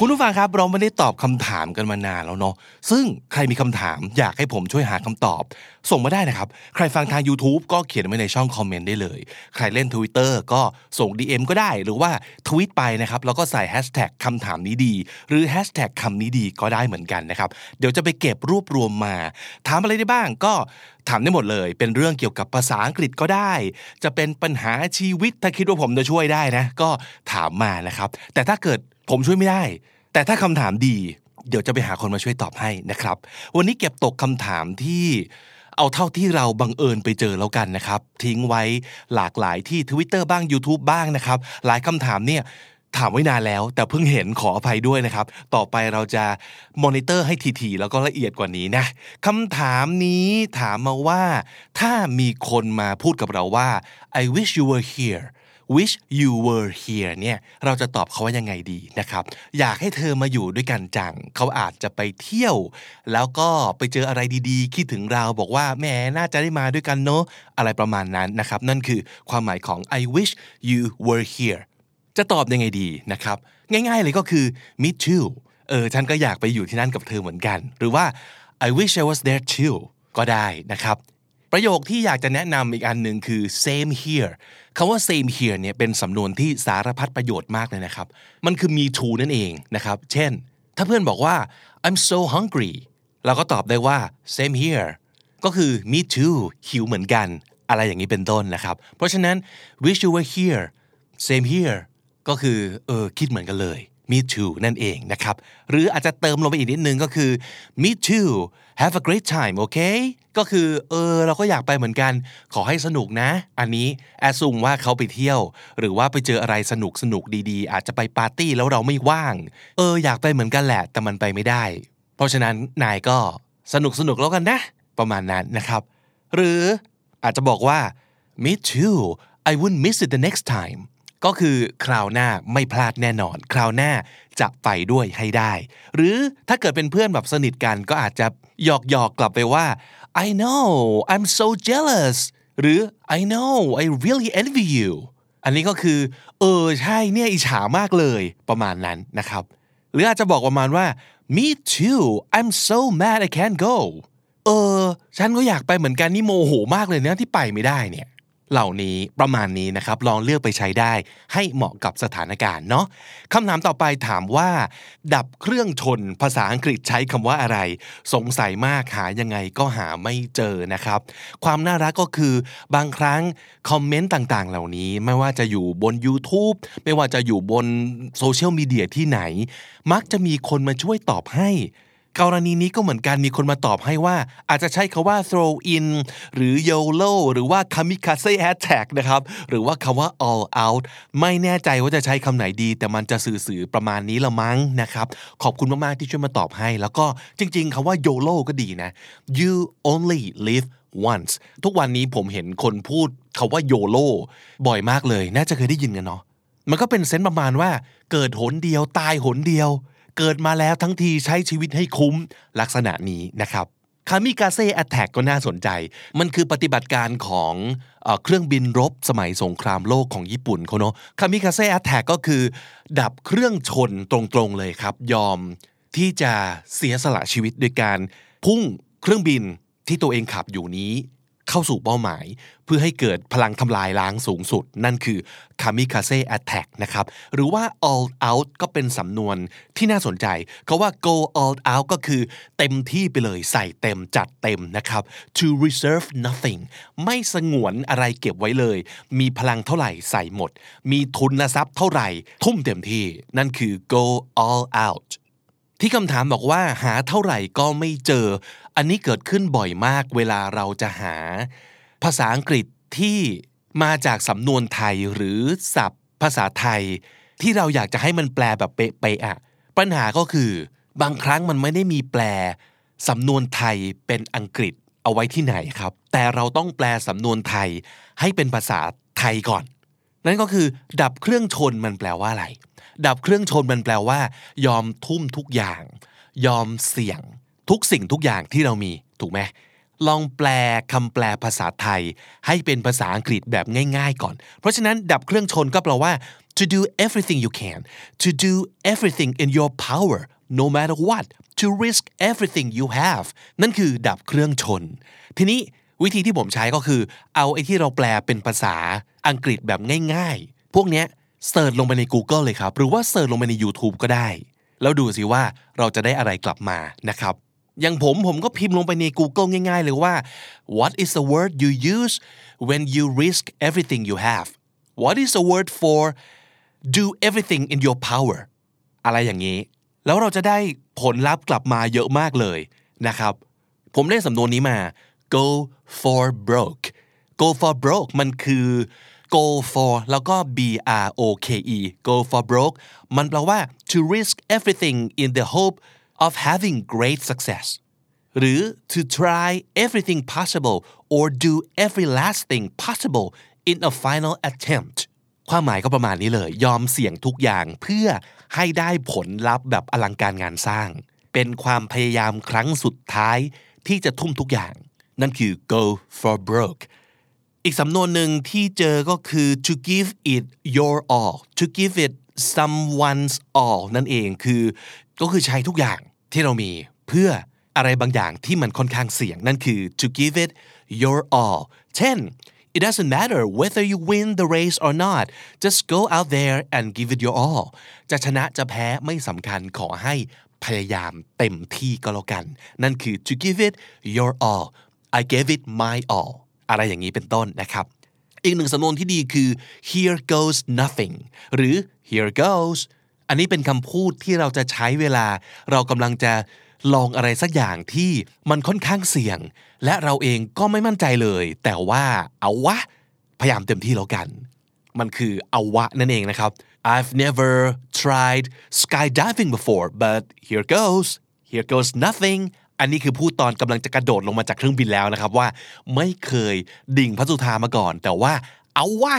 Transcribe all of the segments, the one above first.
คุณผู้ฟังครับเราไม่ได้ตอบคำถามกันมานานแล้วเนาะซึ่งใครมีคำถามอยากให้ผมช่วยหาคำตอบ ส่งมาได้นะครับ ใครฟังทาง YouTube ก็เขียนไว้ในช่องคอมเมนต์ได้เลย ใครเล่น Twitter ก็ส่ง DM ก็ได้หรือว่าทวีตไปนะครับแล้วก็ใส่แฮชแท็กคำถามนี้ดี หรือแฮชแท็กคำนี้ดีก็ได้เหมือนกันนะครับ เดี๋ยวจะไปเก็บรวบรวมมา ถามอะไรได้บ้างก็ถามได้หมดเลย เป็นเรื่องเกี่ยวกับภาษาอังกฤษก็ได้ จะเป็นปัญหาชีวิตถ้าคิดว่าผมจะช่วยได้นะ ก็ถามมานะครับ แต่ถ้าเกิด ผมช่วยไม่ได้ แต่ถ้าคำถามดี เดี๋ยวจะไปหาคนมาช่วยตอบให้นะครับ วันนี้เก็บตกคำถามที่เอาเท่าที่เราบังเอิญไปเจอแล้วกันนะครับ ทิ้งไว้หลากหลายที่ Twitter บ้าง YouTube บ้างนะครับ หลายคำถามเนี่ยถามไว้นานแล้ว แต่เพิ่งเห็นขออภัยด้วยนะครับ ต่อไปเราจะมอนิเตอร์ให้ทีๆแล้วก็ละเอียดกว่านี้นะคำถามนี้ถามมาว่า ถ้ามีคนมาพูดกับเราว่า I wish you were here wish you were here เนี่ยเราจะตอบเขาว่ายังไงดีนะครับ อยากให้เธอมาอยู่ด้วยกันจัง เขาอาจจะไปเที่ยว แล้วก็ไปเจออะไรดีๆ คิดถึงเราบอกว่าแหมน่าจะได้มาด้วยกันเนาะอะไรประมาณนั้นนะครับ นั่นคือความหมายของ I wish you were here จะตอบยังไงดีนะครับ ง่ายๆเลยก็คือ me too เออฉันก็อยากไปอยู่ที่นั่นกับเธอเหมือนกัน หรือว่า I wish I was there too ก็ได้นะครับ ประโยคที่อยากจะแนะนำอีกอันหนึ่งคือ same here คำว่า same here เนี่ยเป็นสำนวนที่สารพัดประโยชน์มากเลยนะครับ มันคือ me too นั่นเองนะครับ เช่น ถ้าเพื่อนบอกว่า I'm so hungry เราก็ตอบได้ว่า same here ก็คือ me too หิวเหมือนกัน อะไรอย่างนี้เป็นต้นนะครับ เพราะฉะนั้น wish you were here same here ก็คือเออคิดเหมือนกันเลย me too นั่นเองนะครับ หรืออาจจะเติมลงไปอีกนิดนึงก็คือ me too have a great time okay ก็คือเออเราก็อยากไปเหมือนกัน ขอให้สนุกนะ อันนี้แอสซุมว่าเขาไปเที่ยว หรือว่าไปเจออะไรสนุกสนุกดีๆ อาจจะไปปาร์ตี้แล้วเราไม่ว่าง เอออยากไปเหมือนกันแหละ แต่มันไปไม่ได้ เพราะฉะนั้นนายก็สนุกสนุกแล้วกันนะ ประมาณนั้นนะครับ หรืออาจจะบอกว่า me too I wouldn't miss it the next time ก็คือคราวหน้าไม่พลาดแน่นอน คราวหน้าจะไปด้วยให้ได้ หรือถ้าเกิดเป็นเพื่อนแบบสนิทกันก็อาจจะหยอกหยอกกลับไปว่า I know I'm so jealous หรือ I know I really envy you อันนี้ก็คือ เออใช่เนี่ยอิจฉามากเลยประมาณนั้นนะครับ หรืออาจจะบอกประมาณว่า me too I'm so mad I can't go เออ ฉันก็อยากไปเหมือนกันนี่โมโหมากเลยนะที่ไปไม่ได้เนี่ย เหล่านี้ประมาณนี้นะครับลองเลือกไปใช้ได้ให้เหมาะกับสถานการณ์เนาะคำถามต่อไปถามว่า ดับเครื่องชนภาษาอังกฤษใช้คำว่าอะไร สงสัยมากหายังไงก็หาไม่เจอนะครับ ความน่ารักก็คือบางครั้งคอมเมนต์ต่างๆ เหล่านี้ไม่ว่าจะอยู่บน YouTube ไม่ว่าจะอยู่บนโซเชียลมีเดียที่ไหน มักจะมีคนมาช่วยตอบให้ กรณีนี้ก็เหมือนกันมีคนมาตอบให้ว่า อาจจะใช้คาว่า throw in หรือ YOLO หรือว่า kamikaze attack นะครับ หรือว่าคำว่า all out ไม่แน่ใจว่าจะใช้คำไหนดี แต่มันจะสื่อๆประมาณนี้ละมั้งนะครับ ขอบคุณมาก ๆ ที่ช่วยมาตอบให้ แล้วก็จริง ๆคำว่า YOLO ก็ดีนะ you only live once ทุกวันนี้ผมเห็นคนพูดคาว่า YOLO บ่อยมากเลย น่าจะเคยได้ยินกันเนาะมันก็เป็นเซนส์ประมาณว่า เกิดหนเดียวตายหนเดียว เกิดมาแล้วทั้งทีใช้ชีวิตให้คุ้มลักษณะนี้นะครับ kamikaze attack ก็น่าสนใจ มันคือปฏิบัติการของเครื่องบินรบสมัยสงครามโลกของญี่ปุ่นเขาเนาะ kamikaze attack ก็คือ ดับเครื่องชนตรงๆเลยครับ ยอมที่จะเสียสละชีวิตโดยการพุ่งเครื่องบินที่ตัวเองขับอยู่นี้ เข้าสู่เป้าหมาย เพื่อให้เกิดพลังทำลายล้างสูงสุด นั่นคือ kamikaze attack นะครับ หรือว่า all out ก็เป็นสำนวนที่น่าสนใจเขาว่า go all out ก็คือเต็มที่ไปเลยใส่เต็มจัดเต็มนะครับ to reserve nothing ไม่สงวนอะไรเก็บไว้เลย มีพลังเท่าไหร่ใส่หมด มีทุนทรัพย์เท่าไหร่ทุ่มเต็มที่ นั่นคือ go all out ที่คำถามบอกว่าหาเท่าไหร่ก็ไม่เจอ อันนี้เกิดขึ้นบ่อยมากเวลาเราจะหา ภาษาอังกฤษที่มาจากสำนวนไทยหรือศัพท์ ภาษาไทย ที่เราอยากจะให้มันแปลแบบเป๊ะๆอะปัญหาก็คือบางครั้งมันไม่ได้มีแปลสำนวนไทยเป็นอังกฤษเอาไว้ที่ไหนครับ แต่เราต้องแปลสำนวนไทยให้เป็นภาษาไทยก่อน นั่นก็คือ ดับเครื่องชนมันแปลว่าอะไร ดับเครื่องชนมันแปลว่า ยอมทุ่มทุกอย่าง ยอมเสี่ยงทุกสิ่งทุกอย่างที่เรามีถูกไหมลองแปลคำแปลภาษาไทย ให้เป็นภาษาอังกฤษแบบง่าย ๆ ก่อน เพราะฉะนั้นดับเครื่องชนก็แปลว่า to do everything you can to do everything in your power no matter what to risk everything you have นั่นคือดับเครื่องชน ทีนี้วิธีที่ผมใช้ก็คือ เอาไอ้ที่เราแปลเป็นภาษาอังกฤษแบบง่าย ๆ พวกเนี้ย เสิร์ชลงไปใน Google เลยครับ หรือว่าเสิร์ชลงไปใน YouTube ก็ได้ แล้วดูสิว่าเราจะได้อะไรกลับมานะครับ อย่างผมผมก็พิมพ์ลงไปใน Google ง่าย ๆ เลยว่า what is the word you use when you risk everything you have what is the word for do everything in your power อะไรอย่างนี้ แล้วเราจะได้ผลลัพธ์กลับมาเยอะมากเลยนะครับ ผมได้สำนวนนี้มา go for broke go for broke มันคือ go for แล้วก็ b r o k e go for broke มันแปลว่า to risk everything in the hope of having great success หรือ to try everything possible or do every last thing possible in a final attempt ความหมายก็ประมาณนี้เลย ยอมเสี่ยงทุกอย่างเพื่อให้ได้ผลลัพธ์แบบอลังการงานสร้าง เป็นความพยายามครั้งสุดท้ายที่จะทุ่มทุกอย่าง นั่นคือ go for broke อีกสำนวนหนึ่งที่เจอก็คือ to give it your all to give it someone's all นั่นเองคือ ก็คือใช้ทุกอย่างที่เรามีเพื่ออะไรบางอย่างที่มันค่อนข้างเสี่ยงนั่นคือ to give it your all เช่น it doesn't matter whether you win the race or not just go out there and give it your all จะชนะจะแพ้ไม่สำคัญขอให้พยายามเต็มที่ก็แล้วกัน นั่นคือ to give it your all I gave it my all อะไรอย่างนี้เป็นต้นนะครับ อีกหนึ่งสำนวนที่ดีคือ here goes nothing หรือ here goes อันนี้เป็นคำพูดที่เราจะใช้เวลา เรากำลังจะลองอะไรสักอย่างที่มันค่อนข้างเสี่ยง และเราเองก็ไม่มั่นใจเลย แต่ว่าเอาวะ พยายามเต็มที่แล้วกัน มันคือเอาวะนั่นเองนะครับ I've never tried skydiving before but here goes here goes nothing อันนี้คือพูดตอนกำลังจะกระโดดลงมาจากเครื่องบินแล้วนะครับ ว่าไม่เคยดิ่งพระสุธามาก่อน แต่ว่าเอาวะ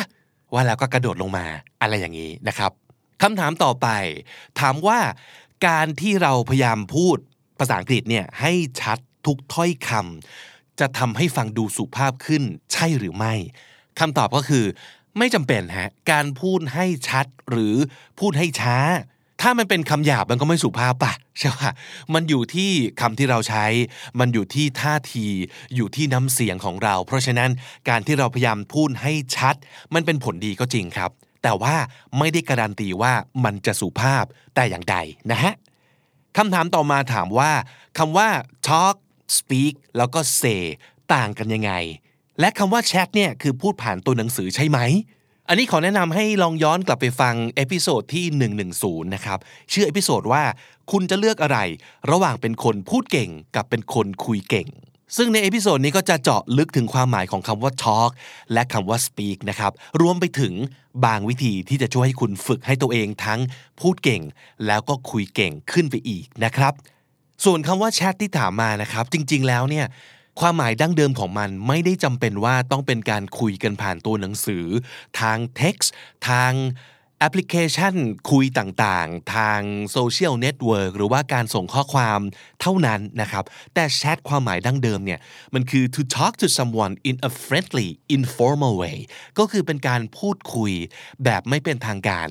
ว่าแล้วก็กระโดดลงมาอะไรอย่างนี้นะครับคำถามต่อไป ถามว่าการที่เราพยายามพูดภาษาอังกฤษเนี่ยให้ชัดทุกถ้อยคำจะทำให้ฟังดูสุภาพขึ้นใช่หรือไม่คำตอบก็คือ ไม่จำเป็นฮะการพูดให้ชัดหรือพูดให้ช้า ถ้ามันเป็นคำหยาบมันก็ไม่สุภาพปะใช่ปะมันอยู่ที่คำที่เราใช้ มันอยู่ที่ท่าที อยู่ที่น้ำเสียงของเรา เพราะฉะนั้นการที่เราพยายามพูดให้ชัด มันเป็นผลดีก็จริงครับ แต่ว่าไม่ได้การันตีว่ามันจะสุภาพแต่อย่างใดนะฮะคำถามต่อมาถามว่าคำว่า talk speak แล้วก็ say ต่างกันยังไง และคำว่า chat เนี่ยคือพูดผ่านตัวหนังสือใช่ไหม อันนี้ขอแนะนำให้ลองย้อนกลับไปฟัง episode ที่ 110 นะครับ ชื่อ episode ว่าคุณจะเลือกอะไร ระหว่างเป็นคนพูดเก่งกับเป็นคนคุยเก่ง ซึ่งใน episode นี้ก็จะเจาะลึกถึงความหมายของคำว่า talk และคำว่า speak นะครับ รวมไปถึงบางวิธีที่จะช่วยให้คุณฝึกให้ตัวเองทั้งพูดเก่ง แล้วก็คุยเก่งขึ้นไปอีกนะครับ ส่วนคำว่าแชทที่ถามมานะครับ จริง ๆ แล้วเนี่ย ความหมายดั้งเดิมของมันไม่ได้จำเป็นว่าต้องเป็นการคุยกันผ่านตัวหนังสือ ทาง text ทางแอปพลิเคชันคุยต่างๆ ทางโซเชียลเน็ตเวิร์กหรือว่าการส่งข้อความเท่านั้นนะครับ แต่แชทความหมายดั้งเดิมเนี่ย มันคือ to talk to someone in a friendly informal way ก็คือเป็นการพูดคุยแบบไม่เป็นทางการ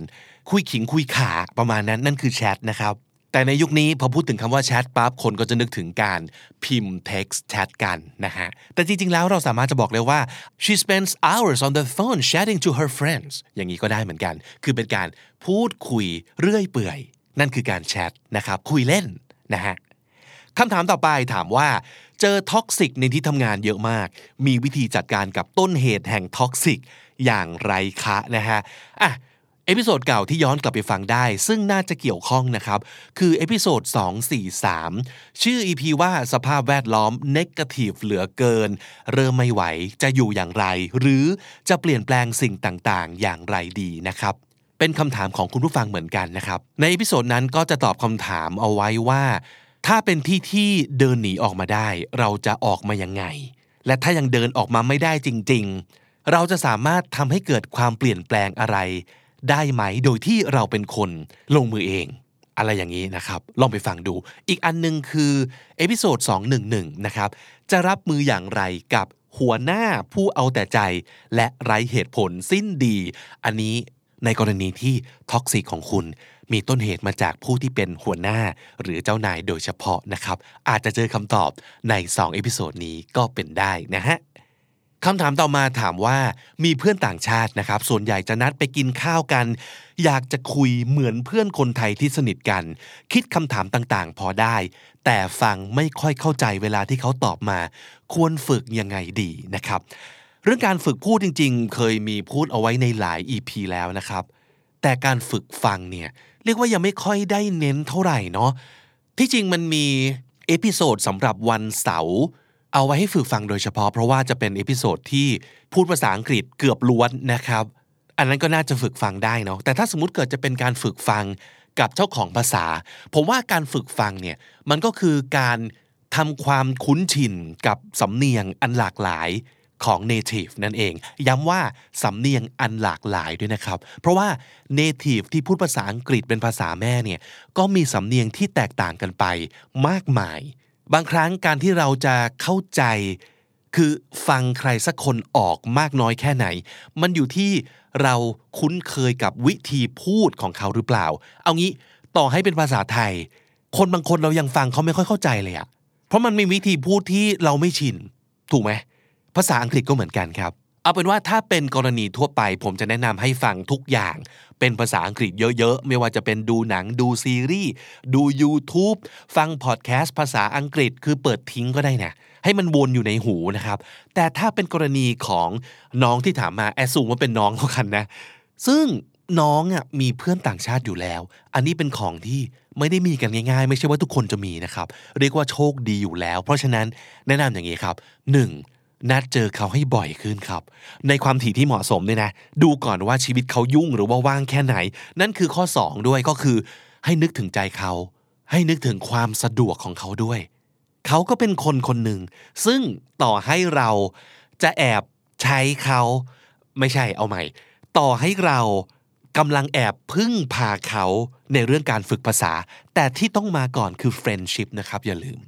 คุยขิงคุยขาประมาณนั้นนั่นคือแชทนะครับ แต่ในยุคนี้พอพูดถึงคำว่าแชทปั๊บคนก็จะนึกถึงการพิมพ์ text แชทกันนะฮะ แต่จริงๆ แล้วเราสามารถจะบอกเลยว่า she spends hours on the phone chatting to her friends อย่างนี้ก็ได้เหมือนกัน คือเป็นการพูดคุยเรื่อยเปื่อย นั่นคือการแชทนะครับคุยเล่นนะฮะคำถามต่อไปถามว่าเจอท็อกซิกในที่ทำงานเยอะมาก มีวิธีจัดการกับต้นเหตุแห่ง toxic อย่างไรคะนะฮะอะ episode เก่าที่ย้อนกลับไปฟังได้ ซึ่งน่าจะเกี่ยวข้องนะครับ คือ episode 243 ชื่อ EP ว่าสภาพแวดล้อม Negative เหลือเกิน เริ่มไม่ไหวจะอยู่อย่างไร หรือจะเปลี่ยนแปลงสิ่งต่างๆ อย่างไรดีนะครับ เป็นคำถามของคุณผู้ฟังเหมือนกันนะครับ ใน episode นั้นก็จะตอบคำถามเอาไว้ว่า ถ้าเป็นที่ที่เดินหนีออกมาได้ เราจะออกมายังไง และถ้ายังเดินออกมาไม่ได้จริง ๆ เราจะสามารถทำให้เกิดความเปลี่ยนแปลงอะไร ได้ไหมโดยที่เราเป็นคนลงมือเอง อะไรอย่างนี้นะครับ ลองไปฟังดู อีกอันหนึงคือ episode 211 นะครับ จะรับมืออย่างไรกับหัวหน้าผู้เอาแต่ใจ และไร้เหตุผลสิ้นดี อันนี้ในกรณีที่toxic ของคุณมีต้นเหตุมาจากผู้ที่เป็นหัวหน้าหรือเจ้านายโดยเฉพาะนะครับ อาจจะเจอคำตอบใน 2 episode นี้ก็เป็นได้นะฮะ คำถามต่อมาถามว่ามีเพื่อนต่างชาตินะครับ ส่วนใหญ่จะนัดไปกินข้าวกัน อยากจะคุยเหมือนเพื่อนคนไทยที่สนิทกัน คิดคำถามต่างๆ พอได้ แต่ฟังไม่ค่อยเข้าใจเวลาที่เขาตอบมา ควรฝึกยังไงดีนะครับ เรื่องการฝึกพูดจริง ๆ เคยมีพูดเอาไว้ในหลาย EP แล้วนะครับ แต่การฝึกฟังเนี่ยเรียกว่ายังไม่ค่อยได้เน้นเท่าไหร่เนาะที่จริงมันมี episode สำหรับวันเสาร์ เอาไว้ให้ฝึกฟังโดยเฉพาะเพราะว่าจะเป็น episode ที่พูดภาษาอังกฤษเกือบล้วนนะครับ อันนั้นก็น่าจะฝึกฟังได้เนาะแต่ถ้าสมมติเกิดจะเป็นการฝึกฟังกับเจ้าของภาษา ผมว่าการฝึกฟังเนี่ยมันก็คือการทำความคุ้นชินกับสำเนียงอันหลากหลายของ native นั่นเอง ย้ำว่าสำเนียงอันหลากหลายด้วยนะครับ เพราะว่า native ที่พูดภาษาอังกฤษเป็นภาษาแม่เนี่ยก็มีสำเนียงที่แตกต่างกันไปมากมาย บางครั้งการที่เราจะเข้าใจ คือฟังใครสักคนออกมากน้อยแค่ไหน มันอยู่ที่เราคุ้นเคยกับวิธีพูดของเขาหรือเปล่า เอางี้ต่อให้เป็นภาษาไทย คนบางคนเรายังฟังเขาไม่ค่อยเข้าใจเลยอะเพราะมันมีวิธีพูดที่เราไม่ชิน ถูกไหมภาษาอังกฤษก็เหมือนกันครับ เอาเป็นว่าถ้าเป็นกรณีทั่วไป ผมจะแนะนำให้ฟังทุกอย่าง เป็นภาษาอังกฤษเยอะๆ ไม่ว่าจะเป็นดูหนังดูซีรีส์ดู YouTube ฟังพอดแคสต์ภาษาอังกฤษคือเปิดทิ้งก็ได้นะ ให้มันวนอยู่ในหูนะครับ แต่ถ้าเป็นกรณีของน้องที่ถามมาแอสซูมว่าเป็นน้องเขากันนะ ซึ่งน้องอะมีเพื่อนต่างชาติอยู่แล้ว อันนี้เป็นของที่ไม่ได้มีกันง่ายๆ ไม่ใช่ว่าทุกคนจะมีนะครับ เรียกว่าโชคดีอยู่แล้ว เพราะฉะนั้นแนะนำอย่างนี้ครับ 1. นัดเจอเขาให้บ่อยขึ้นครับ ในความถี่ที่เหมาะสมเนี่ยนะ ดูก่อนว่าชีวิตเขายุ่งหรือว่าว่างแค่ไหน นั่นคือข้อ 2 ด้วยก็คือ ให้นึกถึงใจเขา ให้นึกถึงความสะดวกของเขาด้วย เขาก็เป็นคนคนหนึ่ง ซึ่งต่อให้เราจะแอบใช้เขา ไม่ใช่เอาใหม่ ต่อให้เรากำลังแอบพึ่งพาเขาในเรื่องการฝึกภาษา แต่ที่ต้องมาก่อนคือ friendship นะครับอย่าลืม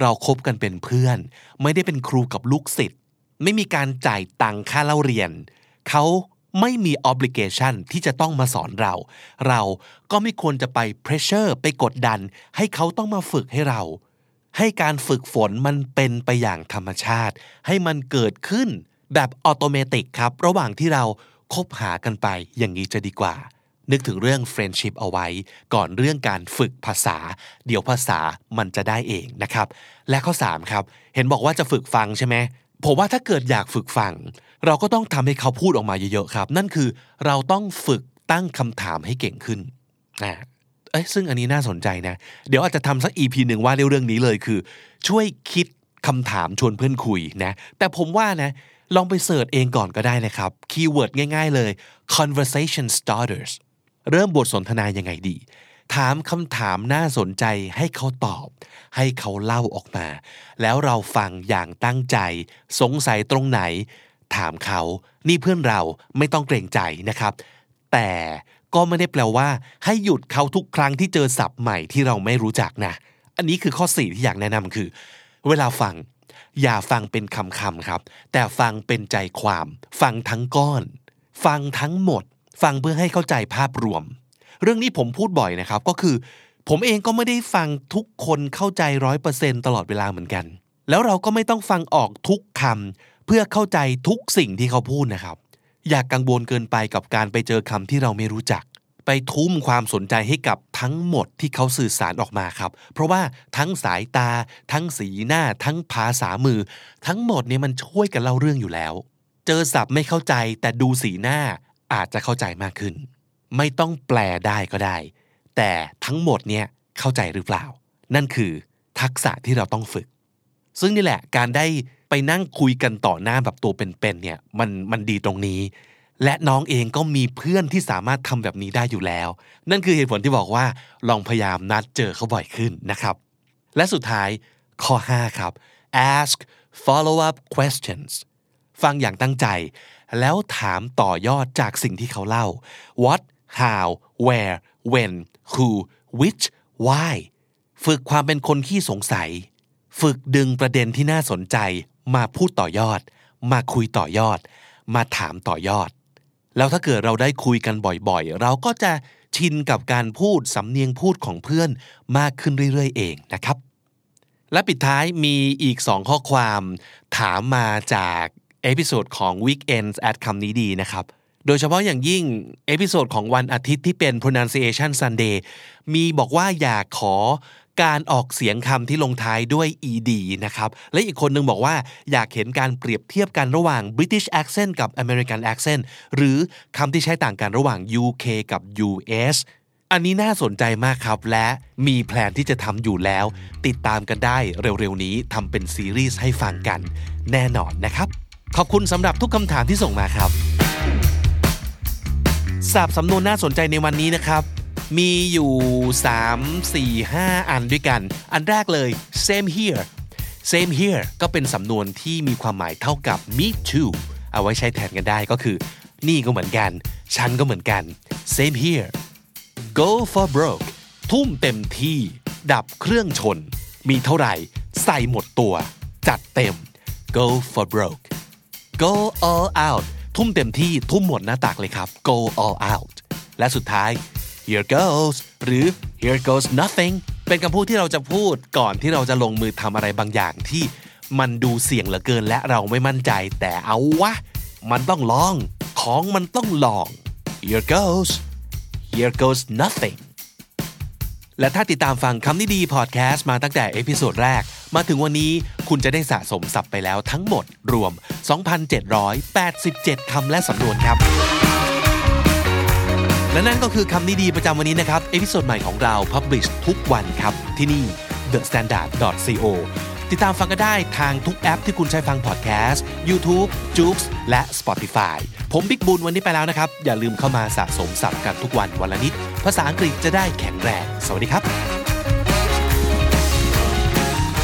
เราครบกันเป็นเพื่อน ไม่ได้เป็นครูกับลูกศิษย์ ไม่มีการจ่ายตังค่าเล่าเรียน เขาไม่มี obligation ที่จะต้องมาสอนเรา เราก็ไม่ควรจะไป pressure ไปกดดัน ให้เขาต้องมาฝึกให้เรา ให้การฝึกฝนมันเป็นไปอย่างธรรมชาติ ให้มันเกิดขึ้นแบบออโตเมติกครับ ระหว่างที่เราคบหากันไปอย่างนี้จะดีกว่า นึกถึงเรื่อง friendship เอาไว้ ก่อนเรื่องการฝึกภาษา เดี๋ยวภาษามันจะได้เองนะครับ และข้อ 3 ครับ เห็นบอกว่าจะฝึกฟังใช่ไหม ผมว่าถ้าเกิดอยากฝึกฟัง เราก็ต้องทำให้เขาพูดออกมาเยอะๆครับ นั่นคือเราต้องฝึกตั้งคำถามให้เก่งขึ้นอ่าเอ้ยซึ่งอันนี้น่าสนใจนะ เดี๋ยวอาจจะทำสัก EP หนึ่งว่าเรื่องนี้เลยคือ ช่วยคิดคำถามชวนเพื่อนคุยนะ แต่ผมว่านะ ลองไป search เองก่อนก็ได้นะครับ keyword ง่ายๆเลย conversation starters เริ่มบทสนทนายังไงดี ถามคำถามน่าสนใจให้เขาตอบ ให้เขาเล่าออกมา แล้วเราฟังอย่างตั้งใจ สงสัยตรงไหน ถามเขานี่เพื่อนเราไม่ต้องเกรงใจนะครับ แต่ก็ไม่ได้แปลว่า ให้หยุดเขาทุกครั้งที่เจอศัพท์ใหม่ที่เราไม่รู้จักนะ อันนี้คือข้อสี่ที่อยากแนะนำคือ เวลาฟัง อย่าฟังเป็นคำๆครับ แต่ฟังเป็นใจความ ฟังทั้งก้อน ฟังทั้งหมด ฟังเพื่อให้เข้าใจภาพรวม เรื่องนี้ผมพูดบ่อยนะครับ ก็คือ ผมเองก็ไม่ได้ฟังทุกคนเข้าใจร้อยเปอร์เซ็นตลอดเวลาเหมือนกัน แล้วเราก็ไม่ต้องฟังออกทุกคำเพื่อเข้าใจทุกสิ่งที่เขาพูดนะครับ อย่ากกังวลเกินไปกับการไปเจอคำที่เราไม่รู้จัก ไปทุ่มความสนใจให้กับทั้งหมดที่เขาสื่อสารออกมาครับ เพราะว่าทั้งสายตา ทั้งสีหน้า ทั้งภาษามือ ทั้งหมดเนี่ยมันช่วยกันเล่าเรื่องอยู่แล้ว เจอศัพท์ไม่เข้าใจแต่ดูสีหน้าอาจจะเข้าใจมากขึ้น ไม่ต้องแปลได้ก็ได้ แต่ทั้งหมดเนี่ยเข้าใจหรือเปล่า นั่นคือทักษะที่เราต้องฝึก ซึ่งนี่แหละการได้ไปนั่งคุยกันต่อหน้าแบบตัวเป็นๆเนี่ยมันมันดีตรงนี้ และน้องเองก็มีเพื่อนที่สามารถทำแบบนี้ได้อยู่แล้ว นั่นคือเหตุผลที่บอกว่าลองพยายามนัดเจอเขาบ่อยขึ้นนะครับ และสุดท้ายข้อ 5 ครับ ask follow up questions ฟังอย่างตั้งใจ แล้วถามต่อยอดจากสิ่งที่เขาเล่า what how where when who which why ฝึกความเป็นคนขี้สงสัย ฝึกดึงประเด็นที่น่าสนใจ มาพูดต่อยอด มาคุยต่อยอด มาถามต่อยอด แล้วถ้าเกิดเราได้คุยกันบ่อยๆ เราก็จะชินกับการพูดสำเนียงพูดของเพื่อนมากขึ้นเรื่อยๆ เองนะครับ และปิดท้ายมีอีก2ข้อความถามมาจากepisode ของ Weekends at คำนี้ดีนะครับ โดยเฉพาะอย่างยิ่ง episode ของวันอาทิตย์ที่เป็น pronunciation Sunday มีบอกว่าอยากขอการออกเสียงคำที่ลงท้ายด้วย ed นะครับ และอีกคนนึงบอกว่าอยากเห็นการเปรียบเทียบกันระหว่าง British accent กับ American accent หรือคำที่ใช้ต่างกันระหว่าง UK กับ US อันนี้น่าสนใจมากครับ และมี plan ที่จะทำอยู่แล้ว ติดตามกันได้เร็วๆนี้ทำเป็นซีรีส์ให้ฟังกัน แน่นอนนะครับ ขอบคุณสำหรับทุกคำถามที่ส่งมาครับ สับสำนวนน่าสนใจในวันนี้นะครับ มีอยู่ 3 4 5 อันด้วยกัน อันแรกเลย same here same here ก็เป็นสำนวนที่มีความหมายเท่ากับ me too เอาไว้ใช้แทนกันได้ก็คือ นี่ก็เหมือนกัน ฉันก็เหมือนกัน same here go for broke ทุ่มเต็มที่ ดับเครื่องชน มีเท่าไหร่ ใส่หมดตัว จัดเต็ม go for broke go all out ทุ่มเต็มที่ทุ่มหมดหน้าตักเลยครับ go all out และสุดท้าย here goes หรือ here goes nothing เป็นคำพูดที่เราจะพูดก่อนที่เราจะลงมือทำอะไรบางอย่างที่มันดูเสี่ยงเหลือเกินและเราไม่มั่นใจ แต่เอาวะ มันต้องลอง ของมันต้องลอง here goes here goes nothing และถ้าติดตามฟังคำนี้ดีพอดแคสต์มาตั้งแต่ episode แรก มาถึงวันนี้คุณจะได้สะสมศัพท์ไปแล้วทั้งหมดรวม 2,787 คำและสำนวนครับ และนั่นก็คือคำนี้ดีประจำวันนี้นะครับ episode ใหม่ของเรา Publish ทุกวันครับ ที่นี่ the standard co ติดตามฟังก็ได้ทางทุกแอปที่คุณใช้ฟังพอดแคสต์ YouTube, j o o x และ Spotify ผมบิ๊กบุญวันนี้ไปแล้วนะครับ อย่าลืมเข้ามาสะสมศัพท์กันทุกวันวันละนิด ภาษาอังกฤษจะได้แข็งแรง สวัสดีครับ